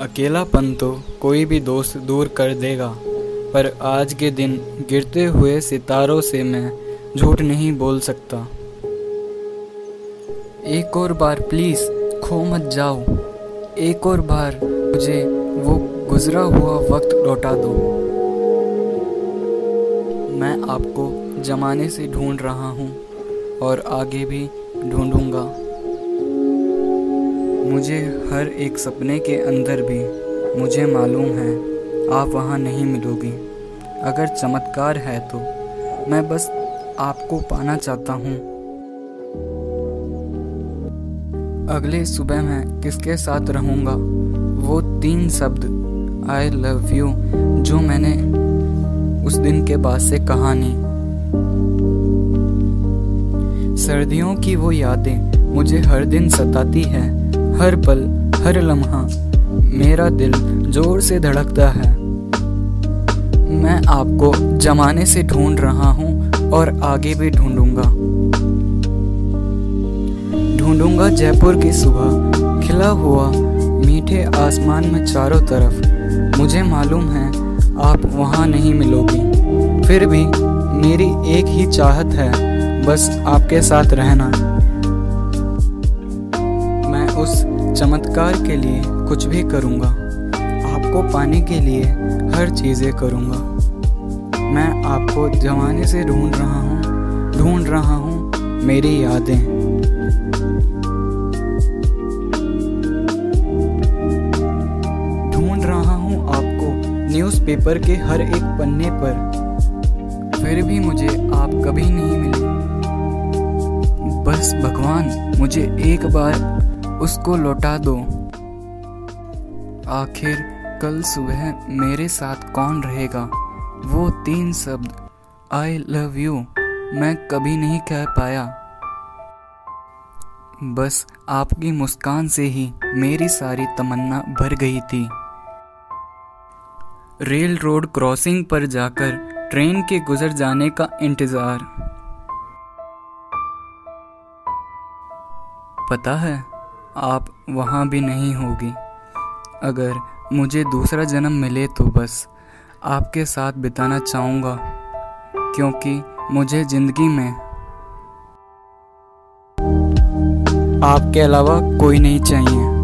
अकेलापन तो कोई भी दोस्त दूर कर देगा, पर आज के दिन गिरते हुए सितारों से मैं झूठ नहीं बोल सकता। एक और बार प्लीज़ खो मत जाओ। एक और बार मुझे वो गुजरा हुआ वक्त लौटा दो। मैं आपको जमाने से ढूंढ रहा हूँ और आगे भी ढूंढूँगा। मुझे हर एक सपने के अंदर भी मुझे मालूम है, आप वहाँ नहीं मिलोगी। अगर चमत्कार है तो मैं बस आपको पाना चाहता हूँ। अगले सुबह मैं किसके साथ रहूँगा? वो तीन शब्द आई लव यू जो मैंने उस दिन के बाद से कहा नहीं। सर्दियों की वो यादें मुझे हर दिन सताती है। हर पल, हर लम्हा मेरा दिल ज़ोर से धड़कता है। मैं आपको जमाने से ढूंढ रहा हूँ और आगे भी ढूंढूँगा। ढूंढूँगा जयपुर की सुबह, खिला हुआ मीठे आसमान में चारों तरफ़। मुझे मालूम है आप वहाँ नहीं मिलोगी। फिर भी मेरी एक ही चाहत है, बस आपके साथ रहना। चमत्कार के लिए कुछ भी करूँगा, आपको पाने के लिए हर चीज़ें करूँगा। मैं आपको जमाने से ढूंढ रहा हूँ, ढूंढ रहा हूँ मेरी यादें। ढूंढ रहा हूँ आपको न्यूज़पेपर के हर एक पन्ने पर। फिर भी मुझे आप कभी नहीं मिले। बस भगवान, मुझे एक बार उसको लौटा दो। आखिर कल सुबह मेरे साथ कौन रहेगा? वो तीन शब्द आई लव यू मैं कभी नहीं कह पाया। बस आपकी मुस्कान से ही मेरी सारी तमन्ना भर गई थी। रेल रोड क्रॉसिंग पर जाकर ट्रेन के गुजर जाने का इंतज़ार। पता है आप वहाँ भी नहीं होगी। अगर मुझे दूसरा जन्म मिले तो बस आपके साथ बिताना चाहूँगा, क्योंकि मुझे ज़िंदगी में आपके अलावा कोई नहीं चाहिए।